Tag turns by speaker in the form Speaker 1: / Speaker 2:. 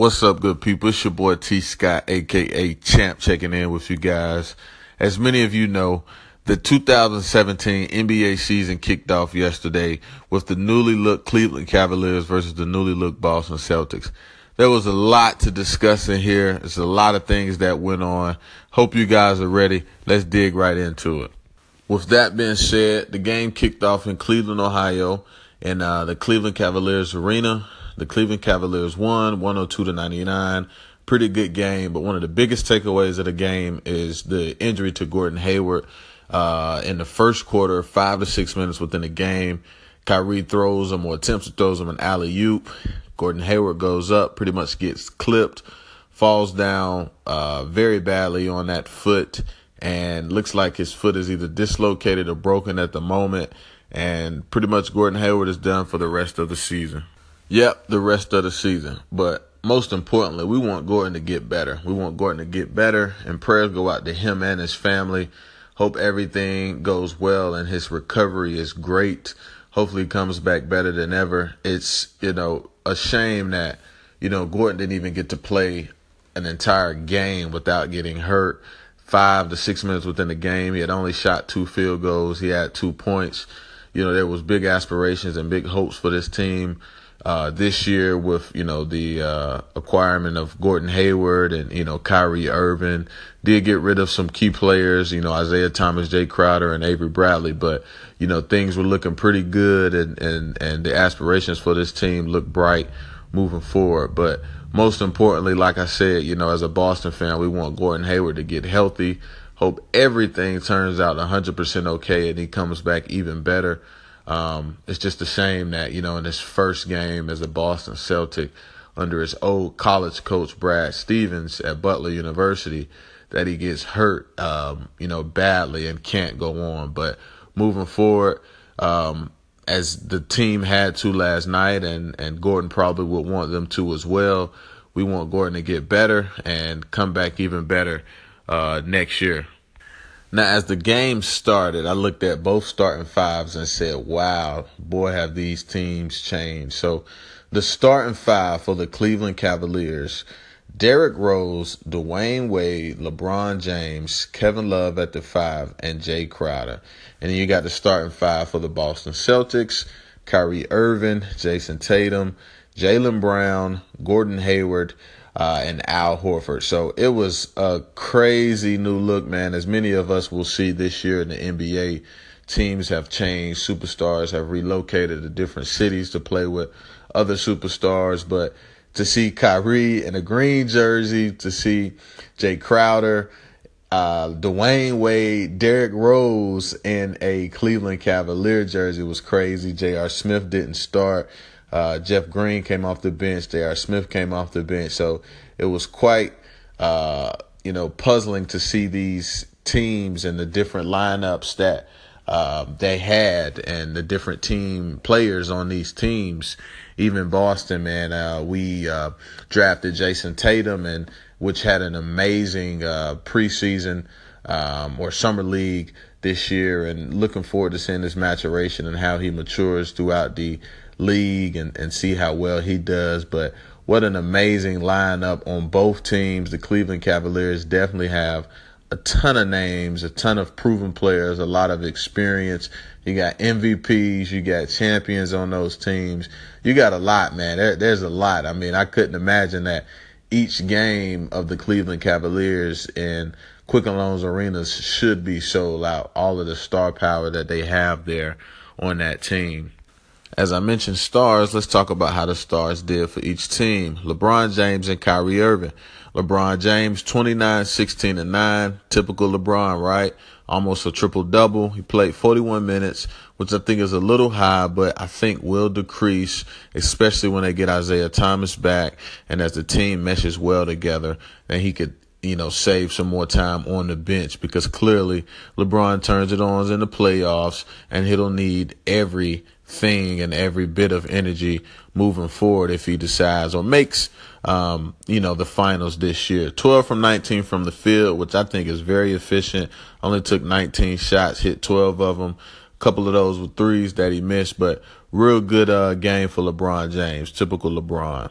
Speaker 1: What's up, good people? It's your boy T Scott, aka Champ, checking in with you guys. As many of you know, the 2017 NBA season kicked off yesterday with the newly looked Cleveland Cavaliers versus the newly looked Boston Celtics. There was a lot to discuss in here. There's a lot of things that went on. Hope you guys are ready. Let's dig right into it. With that being said, the game kicked off in Cleveland, Ohio, in uh, the Cleveland Cavaliers Arena. The Cleveland Cavaliers won 102 to 99. Pretty good game, but one of the biggest takeaways of the game is the injury to Gordon Hayward. Uh, in the first quarter, five to six minutes within the game, Kyrie throws him or attempts to throw him an alley oop. Gordon Hayward goes up, pretty much gets clipped, falls down uh, very badly on that foot, and looks like his foot is either dislocated or broken at the moment. And pretty much Gordon Hayward is done for the rest of the season. Yep, the rest of the season. But most importantly, we want Gordon to get better. We want Gordon to get better, and prayers go out to him and his family. Hope everything goes well and his recovery is great. Hopefully, comes back better than ever. It's, you know, a shame that, you know, Gordon didn't even get to play an entire game without getting hurt. Five to six minutes within the game, he had only shot two field goals. He had two points. You know, there was big aspirations and big hopes for this team uh, this year with, you know, the uh, acquirement of Gordon Hayward and, you know, Kyrie Irving. Did get rid of some key players, you know, Isaiah Thomas, Jae Crowder, and Avery Bradley, but, you know, things were looking pretty good and, and, and the aspirations for this team look bright moving forward. But most importantly, like I said, you know, as a Boston fan, we want Gordon Hayward to get healthy. Hope everything turns out 100% okay and he comes back even better. Um, it's just a shame that, you know, in his first game as a Boston Celtic under his old college coach, Brad Stevens at Butler University, that he gets hurt, um, you know, badly and can't go on. But moving forward, um, as the team had to last night, and, and Gordon probably would want them to as well. We want Gordon to get better and come back even better uh, next year. Now, as the game started, I looked at both starting fives and said, wow, boy, have these teams changed. So the starting five for the Cleveland Cavaliers, Derrick Rose, Dwyane Wade, LeBron James, Kevin Love at the five, and Jae Crowder. And then you got the starting five for the Boston Celtics, Kyrie Irving, Jayson Tatum, Jaylen Brown, Gordon Hayward, uh, and Al Horford. So it was a crazy new look, man. As many of us will see this year in the NBA, teams have changed. Superstars have relocated to different cities to play with other superstars. But to see Kyrie in a green jersey, to see Jae Crowder, uh, Dwyane Wade, Derrick Rose in a Cleveland Cavalier jersey was crazy. J.R. Smith didn't start. Uh, Jeff Green came off the bench. J.R. Smith came off the bench. So it was quite, uh, you know, puzzling to see these teams and the different lineups that uh, they had and the different team players on these teams. Even Boston, man, uh, we uh, drafted Jayson Tatum, and which had an amazing uh, preseason um, or summer league this year, and looking forward to seeing his maturation and how he matures throughout the league and, and see how well he does. But what an amazing lineup on both teams. The Cleveland Cavaliers definitely have a ton of names, a ton of proven players, a lot of experience. You got MVPs, you got champions on those teams. You got a lot, man. There, there's a lot. I mean, I couldn't imagine that each game of the Cleveland Cavaliers in Quicken Loans arenas should be sold out. All of the star power that they have there on that team. As I mentioned stars, let's talk about how the stars did for each team. LeBron James and Kyrie Irving. LeBron James, 29, 16, and 9. Typical LeBron, right? Almost a triple double. He played 41 minutes, which I think is a little high, but I think will decrease, especially when they get Isaiah Thomas back and as the team meshes well together and he could you know, save some more time on the bench because clearly LeBron turns it on in the playoffs and he'll need every thing and every bit of energy moving forward if he decides or makes, um, you know, the finals this year. 12 from 19 from the field, which I think is very efficient. Only took 19 shots, hit 12 of them. A couple of those were threes that he missed, but real good uh, game for LeBron James. Typical LeBron.